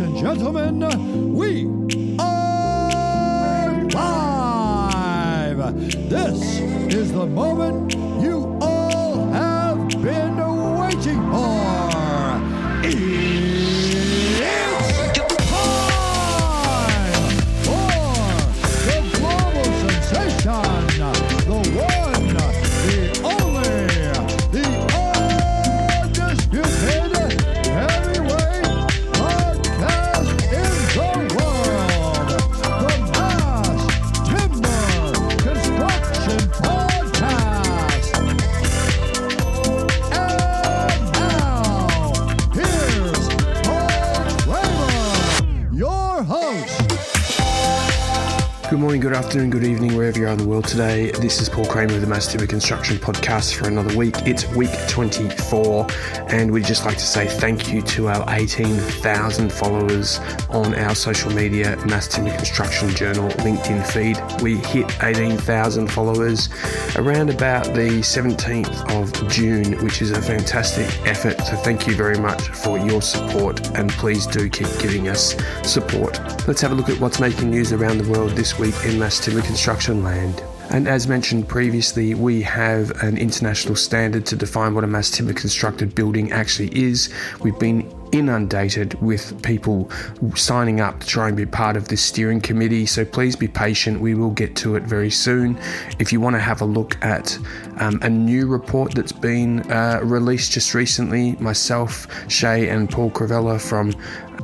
And gentlemen, we are live. This is the moment you all have been waiting for. It's time for the global sensation, Good morning, good afternoon, good evening, wherever you are in the world today. This is Paul Kremer of the Mass Timber Construction Podcast for another week. It's week 24, and we'd just like to say thank you to our 18,000 followers on our social media Mass Timber Construction Journal LinkedIn feed. We hit 18,000 followers around about the 17th of June, which is a fantastic effort. So thank you very much for your support, and please do keep giving us support. Let's have a look at what's making news around the world this week in mass timber construction land. And as mentioned previously, we have an international standard to define what a mass timber constructed building actually is. We've been inundated with people signing up to try and be part of this steering committee. So please be patient. We will get to it very soon. If you want to have a look at um, a new report that's been uh, released just recently, myself, Shay, and Paul Crovella from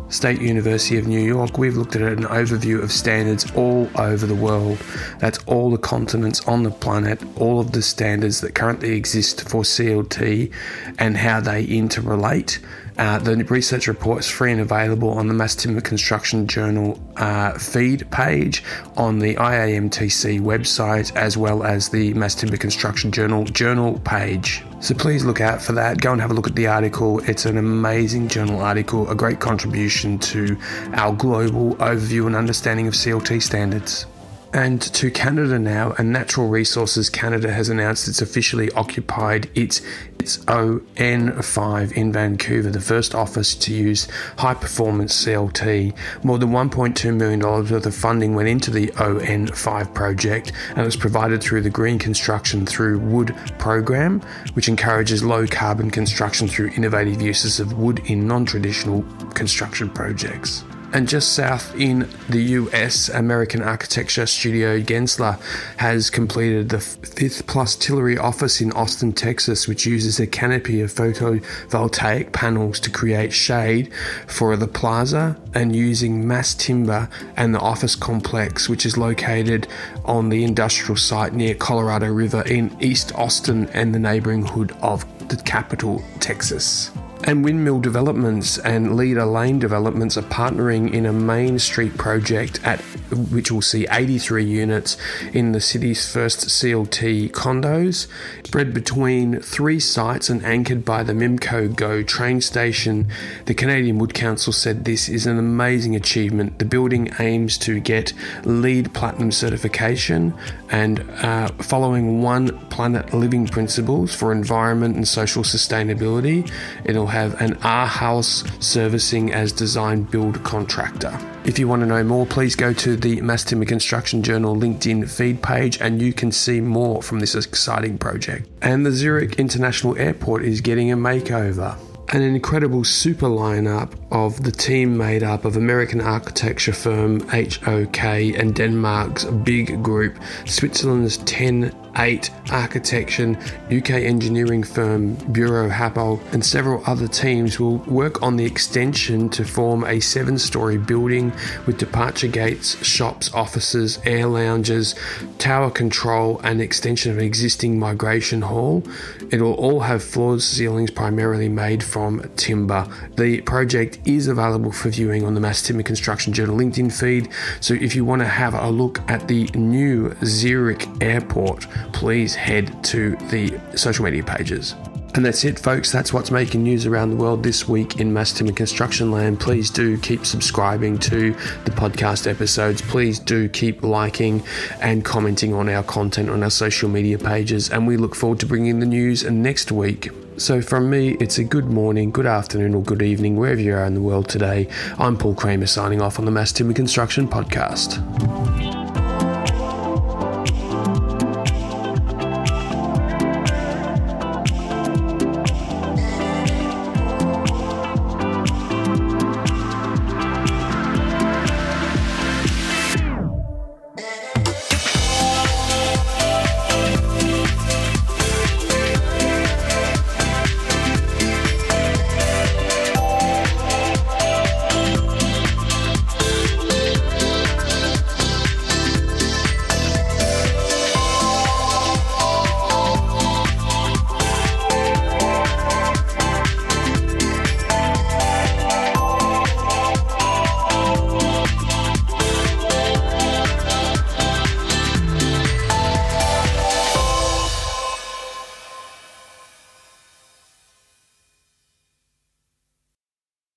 State University of New York, we've looked at an overview of standards all over the world. That's all the continents on the planet, all of the standards that currently exist for CLT and how they interrelate. Uh, the research report is free and available on the Mass Timber Construction Journal uh, feed page on the IAMTC website as well as the Mass Timber Construction Journal journal page. So please look out for that. Go and have a look at the article. It's an amazing journal article, a great contribution to our global overview and understanding of CLT standards. And to Canada now, and Natural Resources Canada has announced it's officially occupied its its ON5 in Vancouver, the first office to use high performance CLT. More than $1.2 million worth of funding went into the ON5 project and it was provided through the Green Construction Through Wood program, which encourages low carbon construction through innovative uses of wood in non traditional construction projects. And just south in the US, American architecture studio Gensler has completed the fifth plus Tillery office in Austin, Texas, which uses a canopy of photovoltaic panels to create shade for the plaza and using mass timber and the office complex, which is located on the industrial site near Colorado River in East Austin and the neighboring hood of the capital, Texas. And Windmill Developments and Leader Lane Developments are partnering in a Main Street project at which will see 83 units in the city's first CLT condos, spread between three sites and anchored by the Mimico Go train station. The Canadian Wood Council said this is an amazing achievement. The building aims to get LEED Platinum certification and uh, following One Planet Living principles for environment and social sustainability. It'll have an R House servicing as design build contractor. If you want to know more, please go to the Mass Timber Construction Journal LinkedIn feed page and you can see more from this exciting project. And the Zurich International Airport is getting a makeover an incredible super lineup of the team made up of American architecture firm HOK and Denmark's BIG group, Switzerland's 10 8 architecture, UK engineering firm Buro Happold, and several other teams will work on the extension to form a seven story building with departure gates, shops, offices, air lounges, tower control, and extension of an existing migration hall. It will all have floors, ceilings primarily made from timber. The project is available for viewing on the Mass Timber Construction Journal LinkedIn feed. So if you want to have a look at the new Zurich Airport, please head to the social media pages. And that's it, folks. That's what's making news around the world this week in mass timber construction land. Please do keep subscribing to the podcast episodes. Please do keep liking and commenting on our content on our social media pages. And we look forward to bringing the news next week. So, from me, it's a good morning, good afternoon, or good evening, wherever you are in the world today. I'm Paul Kremer signing off on the Mass Timber Construction Podcast.